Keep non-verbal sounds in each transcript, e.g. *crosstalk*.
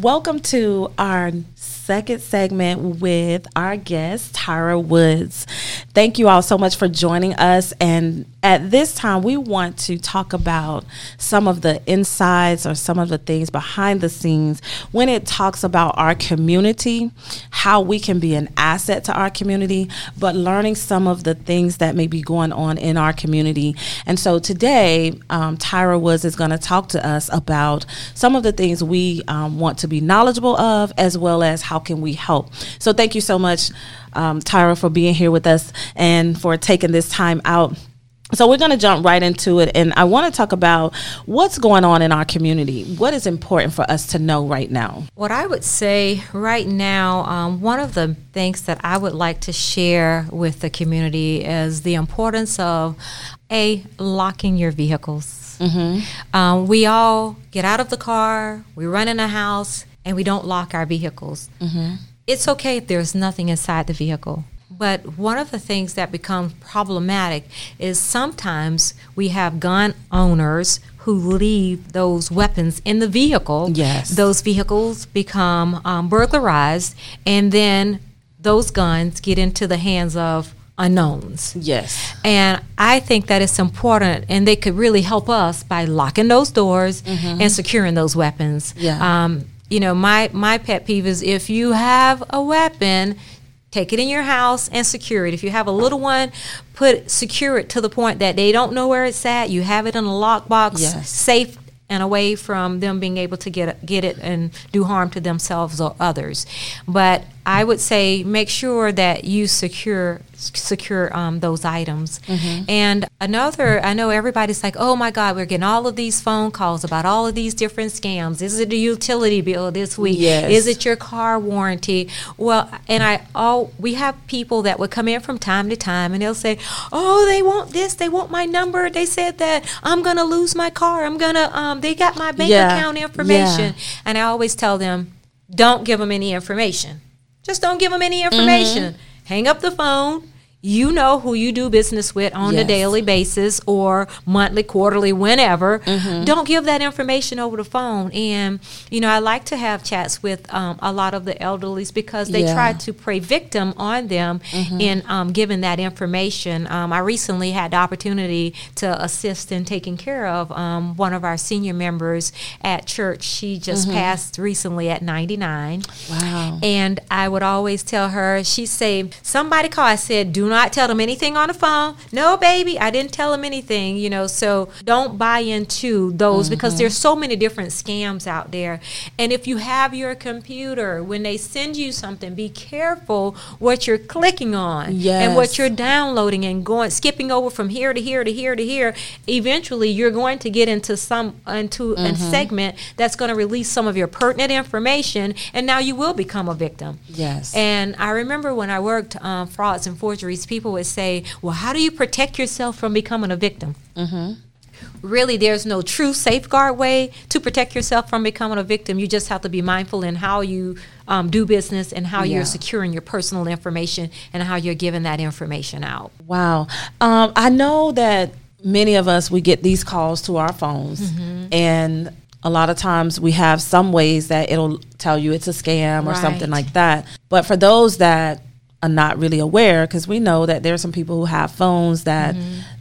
Welcome to our second segment with our guest, Tara Woods. Thank you all so much for joining us. And at this time, we want to talk about some of the insides or some of the things behind the scenes when it talks about our community, how we can be an asset to our community, but learning some of the things that may be going on in our community. And so today, um, Tara Woods is going to talk to us about some of the things we um, want to be knowledgeable of, as well as how can we help. So thank you so much, um, Tara, for being here with us and for taking this time out. So we're going to jump right into it, and I want to talk about what's going on in our community. What is important for us to know right now? What I would say right now, um, one of the things that I would like to share with the community is the importance of a locking your vehicles. Mm-hmm. Um, we all get out of the car, we run in a house, and we don't lock our vehicles. Mm-hmm. It's okay if there's nothing inside the vehicle. But one of the things that becomes problematic is sometimes we have gun owners who leave those weapons in the vehicle. Yes. Those vehicles become um, burglarized, and then those guns get into the hands of unknowns. Yes. And I think that it's important, and they could really help us by locking those doors mm-hmm. and securing those weapons. Yeah. Um, you know, my my pet peeve is if you have a weapon, take it in your house and secure it. If you have a little one, put secure it to the point that they don't know where it's at. You have it in a lockbox, yes. safe and away from them being able to get get it and do harm to themselves or others. But I would say make sure that you secure secure um, those items. Mm-hmm. And another, I know everybody's like, oh my God, we're getting all of these phone calls about all of these different scams. Is it a utility bill this week? Yes. Is it your car warranty? Well, and I all we have people that would come in from time to time and they'll say, oh, they want this, they want my number. They said that I'm gonna lose my car. I'm gonna, um, they got my bank Yeah. account information. Yeah. And I always tell them, don't give them any information. Just don't give them any information. Mm-hmm. Hang up the phone. You know who you do business with on a daily basis or monthly, quarterly, whenever. Don't give that information over the phone. And, you know, I like to have chats with um, a lot of the elderlies because they Yeah. try to prey victim on them in um, giving that information. Um, I recently had the opportunity to assist in taking care of um, one of our senior members at church. She just passed recently at 99. Wow. And I would always tell her, she'd say, somebody called. I said, do not tell them anything on the phone. No, baby, I didn't tell them anything, you know. So don't buy into those because there's so many different scams out there. And if you have your computer, when they send you something, be careful what you're clicking on and what you're downloading and going skipping over from here to here to here to here. Eventually, you're going to get into some into a segment that's going to release some of your pertinent information, and now you will become a victim. Yes. And I remember when I worked um, frauds and forgeries, people would say, "Well, how do you protect yourself from becoming a victim?" Mm-hmm. Really, there's no true safeguard way to protect yourself from becoming a victim. You just have to be mindful in how you um, do business and how Yeah. you're securing your personal information and how you're giving that information out. Wow. Um, I know that many of us we get these calls to our phones, Mm-hmm. and a lot of times we have some ways that it'll tell you it's a scam or something like that. But for those that are not really aware, because we know that there are some people who have phones that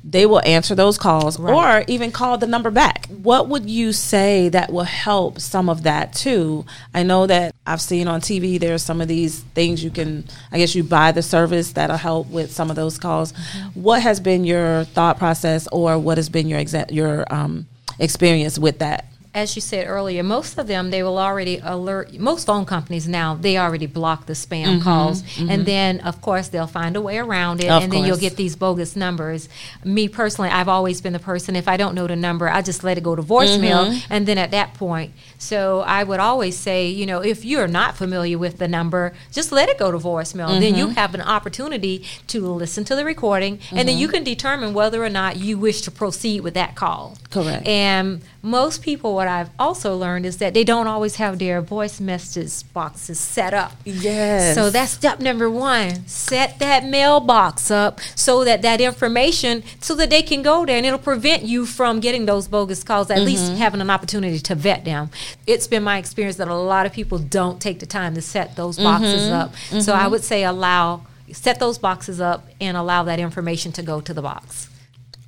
they will answer those calls Mm-hmm. Right. or even call the number back. What would you say that will help some of that too? I know that I've seen on TV there's some of these things you can I guess you buy the service that'll help with some of those calls. Mm-hmm. What has been your thought process or what has been your exa- your um, experience with that? As you said earlier, most of them they will already alert. Most phone companies now they already block the spam Mm-hmm, calls, and then of course they'll find a way around it, Of and then you'll get these bogus numbers. Me personally, I've always been the person if I don't know the number, I just let it go to voicemail, Mm-hmm. and then at that point, so I would always say, you know, if you're not familiar with the number, just let it go to voicemail. Then you Mm-hmm. have an opportunity to listen to the recording, and then you can determine whether or not you wish to proceed with that call. Correct. And most people, what I've also learned is that they don't always have their voice message boxes set up. Yes. So that's step number one. Set that mailbox up so that that information, so that they can go there and it'll prevent you from getting those bogus calls, at Mm-hmm. least having an opportunity to vet them. It's been my experience that a lot of people don't take the time to set those boxes Mm-hmm. up. So I would say allow, set those boxes up and allow that information to go to the box.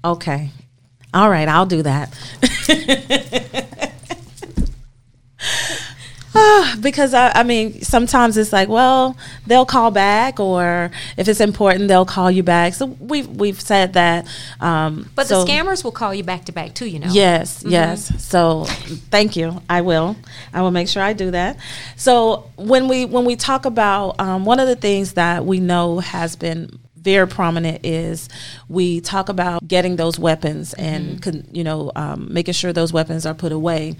Okay. All right, I'll do that. *laughs* Ah, because I, I mean, sometimes it's like, well, they'll call back, or if it's important, they'll call you back. So we've we've said that. Um, But so- the scammers will call you back to back too, you know. Yes, yes. So thank you. I will. I will make sure I do that. So when we when we talk about um, one of the things that we know has been very prominent is we talk about getting those weapons and con, you know um, making sure those weapons are put away.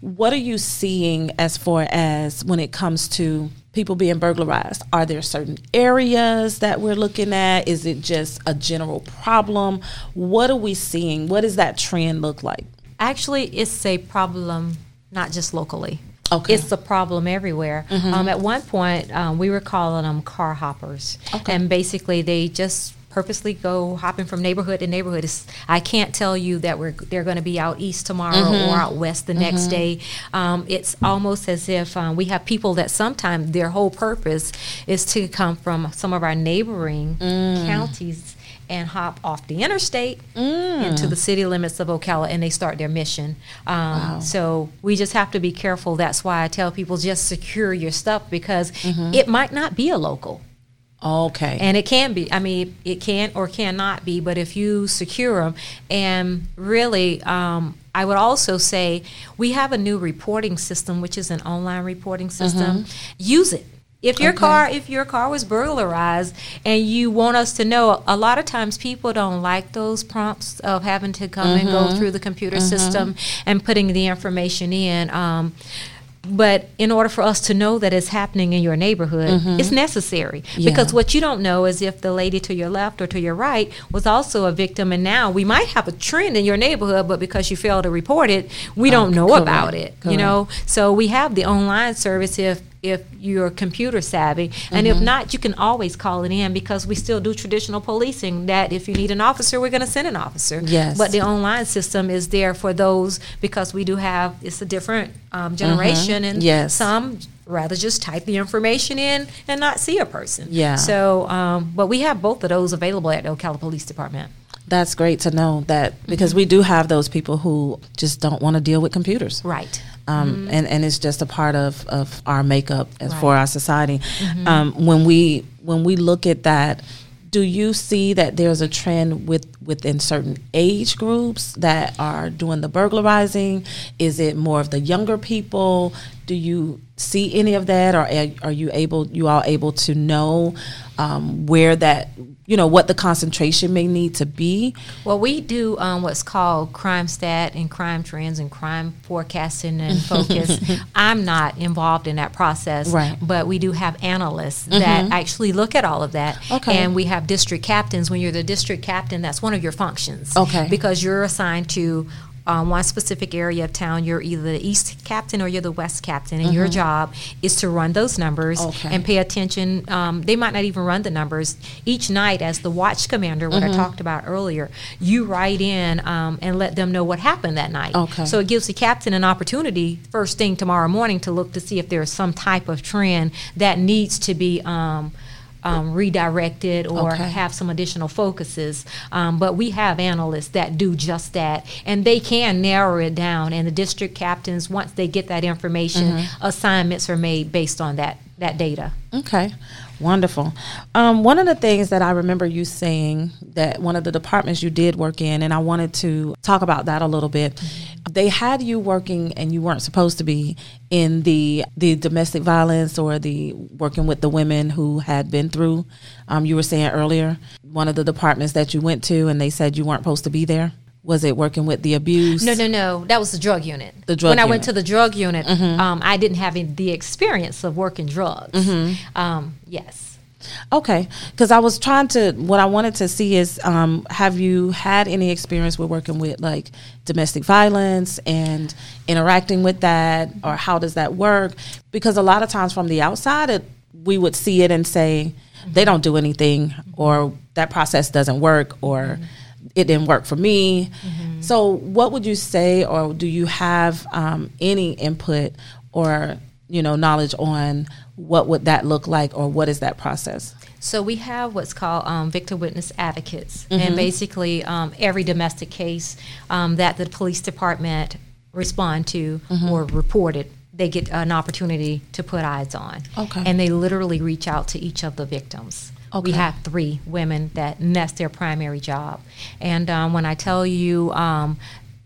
What are you seeing as far as when it comes to people being burglarized? Are there certain areas that we're looking at? Is it just a general problem? What are we seeing? What does that trend look like? Actually, it's a problem not just locally. Okay. It's a problem everywhere. Um, at one point, um, we were calling them car hoppers. Okay. And basically, they just purposely go hopping from neighborhood to neighborhood. It's, I can't tell you that we're they're going to be out east tomorrow or out west the next day. Um, it's almost as if um, we have people that sometimes their whole purpose is to come from some of our neighboring counties and hop off the interstate into the city limits of Ocala and they start their mission. Um, So we just have to be careful. That's why I tell people just secure your stuff because it might not be a local. Okay. And it can be. I mean, it can or cannot be. But if you secure them, and really, um, I would also say we have a new reporting system, which is an online reporting system. Use it. If your Okay. car, if your car was burglarized, and you want us to know, a lot of times people don't like those prompts of having to come and go mm-hmm. through the computer mm-hmm. system and putting the information in. Um, but in order for us to know that it's happening in your neighborhood, mm-hmm. it's necessary. Yeah. Because what you don't know is if the lady to your left or to your right was also a victim, and now we might have a trend in your neighborhood, but because you failed to report it, we don't know oh, correct, about it. You know, so we have the online service if if you're computer savvy, and Mm-hmm. if not, you can always call it in because we still do traditional policing. That if you need an officer, we're going to send an officer. Yes. but the online system is there for those because we do have it's a different um, generation, and Mm-hmm. Yes. some rather just type the information in and not see a person. Yeah. So, um, but we have both of those available at the Ocala Police Department. That's great to know that because we do have those people who just don't want to deal with computers. Right. Um, and, and it's just a part of, of our makeup as Right. for our society. Um, when we when we look at that, do you see that there's a trend with within certain age groups that are doing the burglarizing? Is it more of the younger people? Do you see any of that, or are, are you able you all able to know um, where that you know what the concentration may need to be? Well, we do um, what's called crime stat and crime trends and crime forecasting and *laughs* focus. I'm not involved in that process, Right. but we do have analysts that actually look at all of that. Okay. And we have district captains. When you're the district captain, that's one of your functions. Okay. Because you're assigned to um, one specific area of town. You're either the east captain or you're the west captain, and your job is to run those numbers Okay. and pay attention. Um, they might not even run the numbers each night as the watch commander, what Mm-hmm. I talked about earlier. You write in um, and let them know what happened that night. Okay. So it gives the captain an opportunity first thing tomorrow morning to look to see if there's some type of trend that needs to be. Um, um, redirected or Okay. have some additional focuses. Um, but we have analysts that do just that, and they can narrow it down. And the district captains, once they get that information, Mm-hmm. assignments are made based on that that data. Okay, wonderful. Um, one of the things that I remember you saying that one of the departments you did work in, and I wanted to talk about that a little bit. They had you working, and you weren't supposed to be in the the domestic violence or the working with the women who had been through. Um, you were saying earlier one of the departments that you went to, and they said you weren't supposed to be there. Was it working with the abuse? No, no, no. That was the drug unit. The drug When I unit. Mm-hmm. went to the drug unit, um, I didn't have any, the experience of working drugs. Mm-hmm. Um, yes. Okay, because I was trying to. What I wanted to see is, um, have you had any experience with working with like domestic violence and interacting with that, or how does that work? Because a lot of times from the outside, it, we would see it and say they don't do anything, or that process doesn't work, or it didn't work for me. Mm-hmm. So, what would you say, or do you have um, any input or you know knowledge on what would that look like or what is that process so we have what's called um, victim witness advocates mm-hmm. and basically um, every domestic case um, that the police department respond to mm-hmm. or reported they get an opportunity to put eyes on okay and they literally reach out to each of the victims Okay. We have three women that that's their primary job. And um, when I tell you um,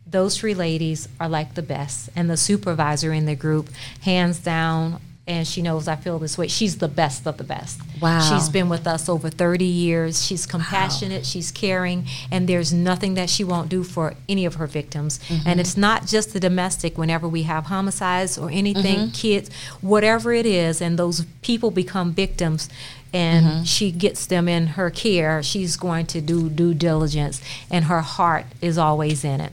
those three ladies are like the best. And the supervisor in the group, hands down, and she knows I feel this way. She's the best of the best. Wow. She's been with us over 30 years. She's compassionate, wow. she's caring, and there's nothing that she won't do for any of her victims. Mm-hmm. And it's not just the domestic, whenever we have homicides or anything, mm-hmm. kids, whatever it is, and those people become victims. And mm-hmm. she gets them in her care. She's going to do due diligence, and her heart is always in it.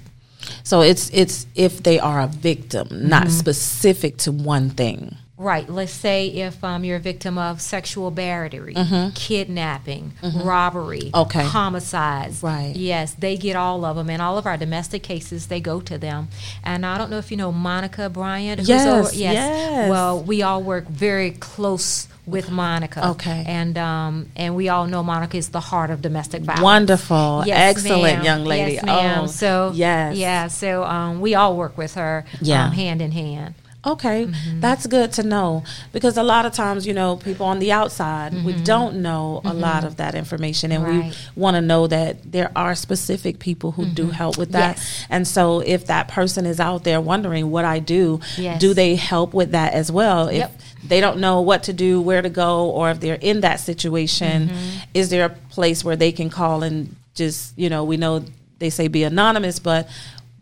So it's it's if they are a victim, not mm-hmm. specific to one thing. Right. Let's say if um, you're a victim of sexual battery, mm-hmm. kidnapping, mm-hmm. robbery, okay. homicides. Right. Yes, they get all of them, and all of our domestic cases they go to them. And I don't know if you know Monica Bryant. Yes. Over, yes. yes. Well, we all work very close with Monica. Okay. And um and we all know Monica is the heart of domestic violence. Wonderful. Yes, Excellent ma'am. young lady. Yes, ma'am. Oh, so yes. Yeah, so um we all work with her yeah. Um, hand in hand. Okay, mm-hmm. that's good to know because a lot of times, you know, people on the outside, mm-hmm. we don't know a mm-hmm. lot of that information, and right. we want to know that there are specific people who do mm-hmm. help with that. Yes. And so, if that person is out there wondering what I do, yes. do they help with that as well? If yep. they don't know what to do, where to go, or if they're in that situation, mm-hmm. is there a place where they can call and just, you know, we know they say be anonymous, but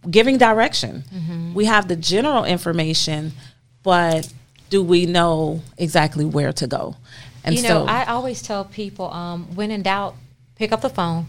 giving direction. Mm-hmm. We have the general information, but do we know exactly where to go? And you know, so, I always tell people, um, when in doubt, pick up the phone,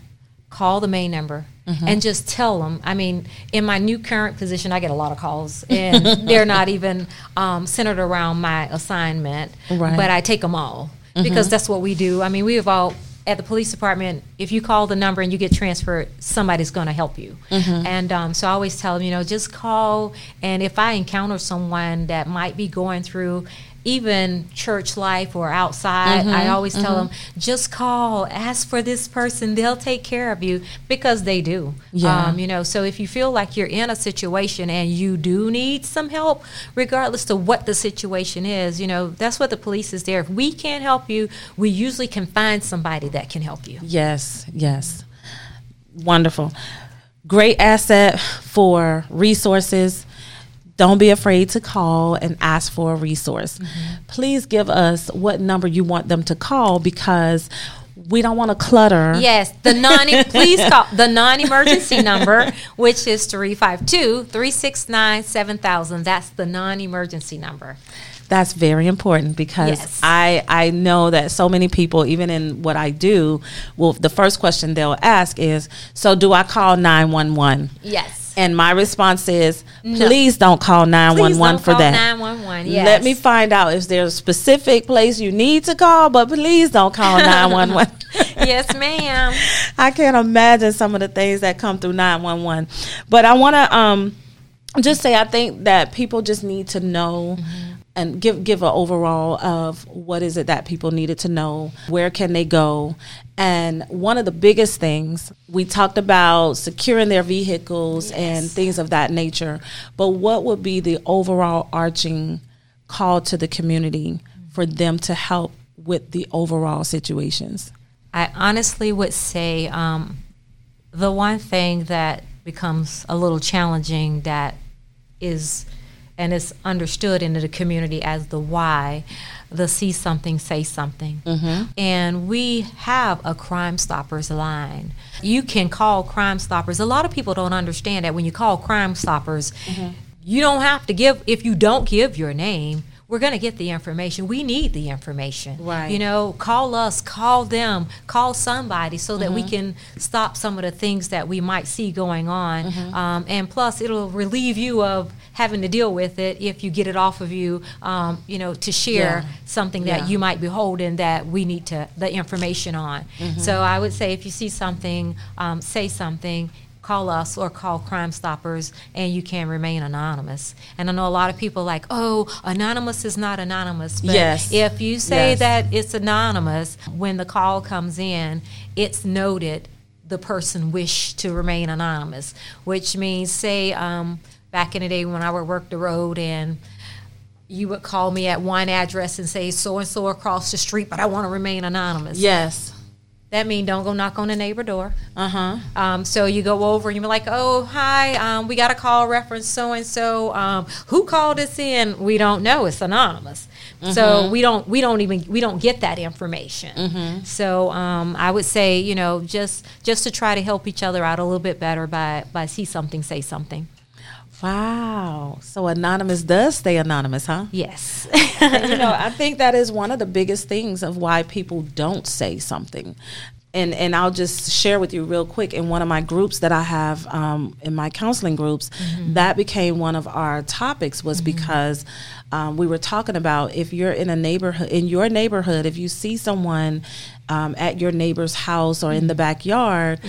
call the main number, mm-hmm. and just tell them. I mean, in my new current position, I get a lot of calls, and *laughs* they're not even um, centered around my assignment, right. but I take them all mm-hmm. because that's what we do. I mean, we have all at the police department, if you call the number and you get transferred, somebody's going to help you. Mm-hmm. And um, so I always tell them, you know, just call. And if I encounter someone that might be going through even church life or outside, mm-hmm, I always mm-hmm. tell them just call, ask for this person, they'll take care of you because they do. Yeah. Um, you know, so if you feel like you're in a situation and you do need some help, regardless of what the situation is, you know, that's what the police is there. If we can't help you, we usually can find somebody that can help you. Yes, yes. Wonderful. Great asset for resources don't be afraid to call and ask for a resource. Mm-hmm. Please give us what number you want them to call because we don't want to clutter. Yes, the non *laughs* please call the non-emergency number which is 352-369-7000. That's the non-emergency number. That's very important because yes. I I know that so many people even in what I do, well the first question they'll ask is, "So do I call 911?" Yes. And my response is, please don't call 911 for that. 911, yes. Let me find out if there's a specific place you need to call, but please don't call *laughs* 911. yes, ma'am. *laughs* I can't imagine some of the things that come through 911. But I want to um, just say I think that people just need to know. Mm-hmm and give give an overall of what is it that people needed to know where can they go and one of the biggest things we talked about securing their vehicles yes. and things of that nature but what would be the overall arching call to the community for them to help with the overall situations i honestly would say um, the one thing that becomes a little challenging that is and it's understood in the community as the why the see something say something mm-hmm. and we have a crime stoppers line you can call crime stoppers a lot of people don't understand that when you call crime stoppers mm-hmm. you don't have to give if you don't give your name we're going to get the information. We need the information. Right. You know, call us, call them, call somebody so that Mm-hmm. we can stop some of the things that we might see going on. Mm-hmm. Um, and plus, it'll relieve you of having to deal with it if you get it off of you, um, you know, to share Yeah. something that Yeah. you might be holding that we need to, the information on. Mm-hmm. So I would say if you see something, um, say something call us or call Crime Stoppers, and you can remain anonymous. And I know a lot of people like, oh, anonymous is not anonymous. But Yes. if you say Yes. that it's anonymous, when the call comes in, it's noted the person wished to remain anonymous, which means, say, um, back in the day when I would work the road and you would call me at one address and say so and so across the street, but I want to remain anonymous. Yes. That means don't go knock on the neighbor door. Uh huh. Um, so you go over and you're like, oh, hi, um, we got a call reference so and so. Um, Who called us in? We don't know. It's anonymous. So we don't we don't even we don't get that information. So um, I would say you know just just to try to help each other out a little bit better by by see something say something. Wow. So anonymous does stay anonymous, huh? Yes. And, you know, *laughs* I think that is one of the biggest things of why people don't say something. And and I'll just share with you real quick. In one of my groups that I have um, in my counseling groups, that became one of our topics was because um, we were talking about if you're in a neighborhood in your neighborhood, if you see someone um, at your neighbor's house or in the backyard,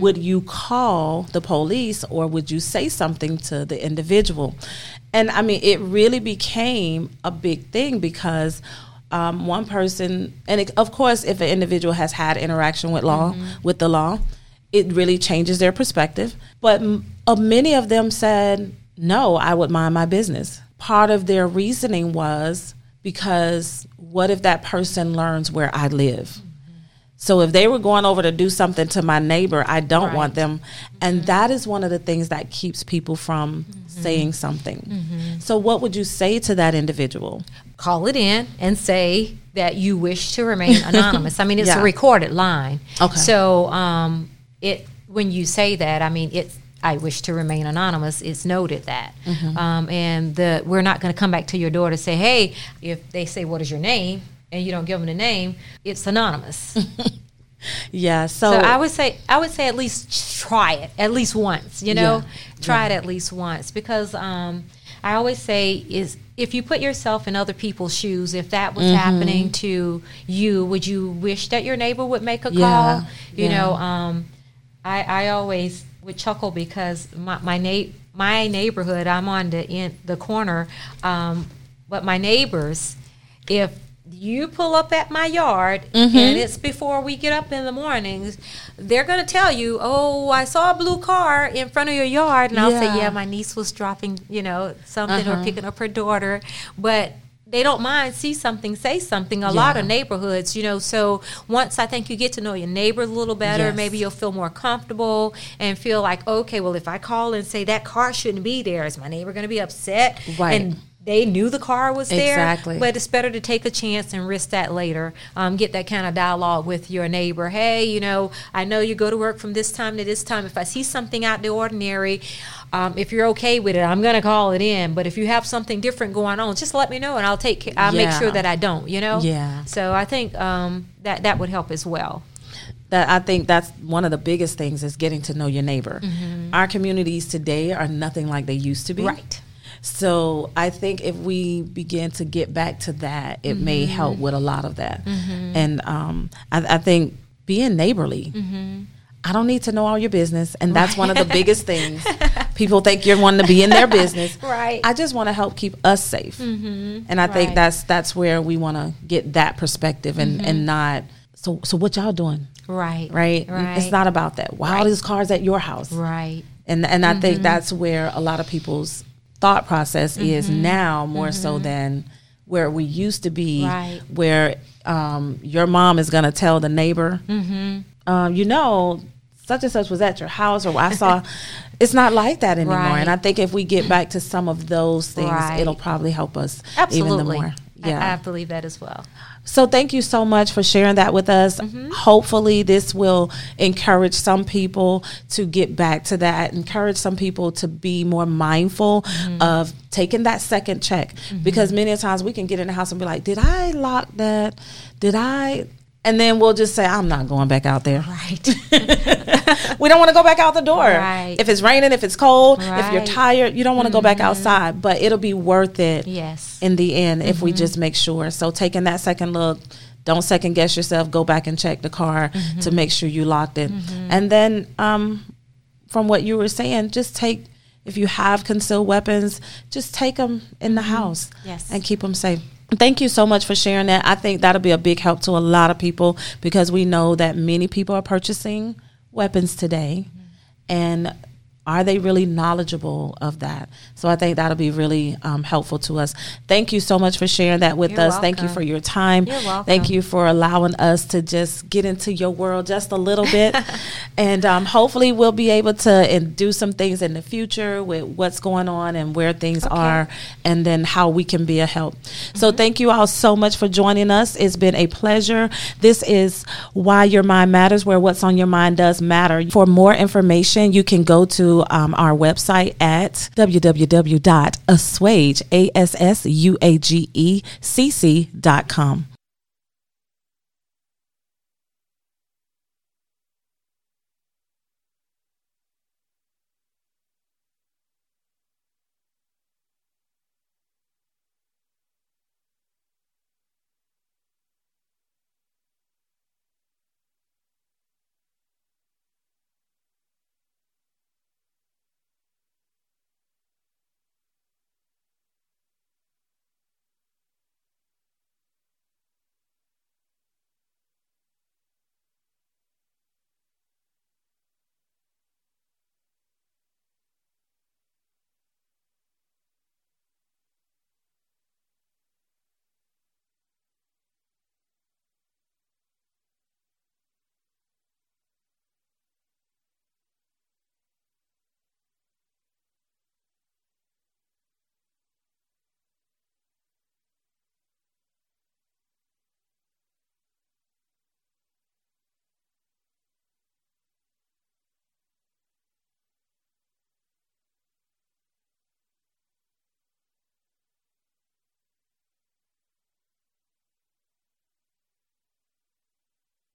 would you call the police or would you say something to the individual? And I mean, it really became a big thing because um, one person, and it, of course, if an individual has had interaction with law, with the law, it really changes their perspective. But m- uh, many of them said, no, I would mind my business. Part of their reasoning was because what if that person learns where I live? So if they were going over to do something to my neighbor, I don't Right. want them. And that is one of the things that keeps people from saying something. So what would you say to that individual? call it in and say that you wish to remain *laughs* anonymous. I mean, it's Yeah. a recorded line. Okay. So um, it when you say that, I mean, it's I wish to remain anonymous. It's noted that, Mm-hmm. um, and the we're not going to come back to your door to say, hey, if they say what is your name and you don't give them the name, it's anonymous. *laughs* Yeah, so, So I would say I would say at least try it at least once. You know, Yeah. try it at least once because um, I always say is if you put yourself in other people's shoes, if that Mm-hmm. was happening to you, would you wish that your neighbor would make a Yeah, call? You yeah. know, um, I I always would chuckle because my my na- my neighborhood I'm on the in the corner, um, but my neighbors, if you pull up at my yard Mm-hmm. and it's before we get up in the mornings, they're going to tell you, "Oh, I saw a blue car in front of your yard," and I'll say, Yeah. "Yeah, my niece was dropping, you know, something or Uh-huh. picking up her daughter," but they don't mind see something say something a lot of neighborhoods you know so once i think you get to know your neighbor a little better Yes. maybe you'll feel more comfortable and feel like okay well if i call and say that car shouldn't be there is my neighbor going to be upset Right. and they knew the car was there Exactly. but it's better to take a chance and risk that later um, get that kind of dialogue with your neighbor hey you know i know you go to work from this time to this time if i see something out the ordinary um, if you're okay with it i'm going to call it in but if you have something different going on just let me know and i'll take i'll make sure that i don't you know Yeah. so i think um, that that would help as well that I think that's one of the biggest things is getting to know your neighbor. Our communities today are nothing like they used to be. Right. So I think if we begin to get back to that, it may mm-hmm. help with a lot of that. Mm-hmm. And um, I, I think being neighborly. Mm-hmm. I don't need to know all your business, and that's one of the biggest things. *laughs* People think you're wanting to be in their *laughs* business. Right. I just want to help keep us safe, and I think that's that's where we want to get that perspective, and and not. So so what y'all doing? right right? right It's not about that. Why all Right. these cars at your house? right And and I Mm-hmm. think that's where a lot of people's thought process is Mm-hmm. now more so than where we used to be. Right. Where um, your mom is going to tell the neighbor, Mm-hmm. um, you know, such and such was at your house, or I saw. *laughs* it's not like that anymore. Right. And I think if we get back to some of those things, Right. it'll probably help us Absolutely. even the more. Yeah. I, I believe that as well. So thank you so much for sharing that with us. Mm-hmm. Hopefully this will encourage some people to get back to that, encourage some people to be more mindful mm-hmm. of taking that second check mm-hmm. because many times we can get in the house and be like, "Did I lock that? Did I and then we'll just say, I'm not going back out there. Right. *laughs* we don't want to go back out the door. Right. If it's raining, if it's cold, right. if you're tired, you don't want to mm-hmm. go back mm-hmm. outside. But it'll be worth it yes. in the end if mm-hmm. we just make sure. So taking that second look, don't second guess yourself. Go back and check the car mm-hmm. to make sure you locked it. Mm-hmm. And then um, from what you were saying, just take, if you have concealed weapons, just take them in the mm-hmm. house yes. and keep them safe. Thank you so much for sharing that. I think that'll be a big help to a lot of people because we know that many people are purchasing weapons today. Mm-hmm. And are they really knowledgeable of that? So I think that'll be really um, helpful to us. Thank you so much for sharing that with You're us. Welcome. Thank you for your time. You're welcome. Thank you for allowing us to just get into your world just a little bit. *laughs* and um, hopefully we'll be able to and do some things in the future with what's going on and where things okay. are and then how we can be a help. Mm-hmm. So thank you all so much for joining us. It's been a pleasure. This is Why Your Mind Matters, where what's on your mind does matter. For more information, you can go um, our website at www.assuage, A-S-S-U-A-G-E-C-C.com.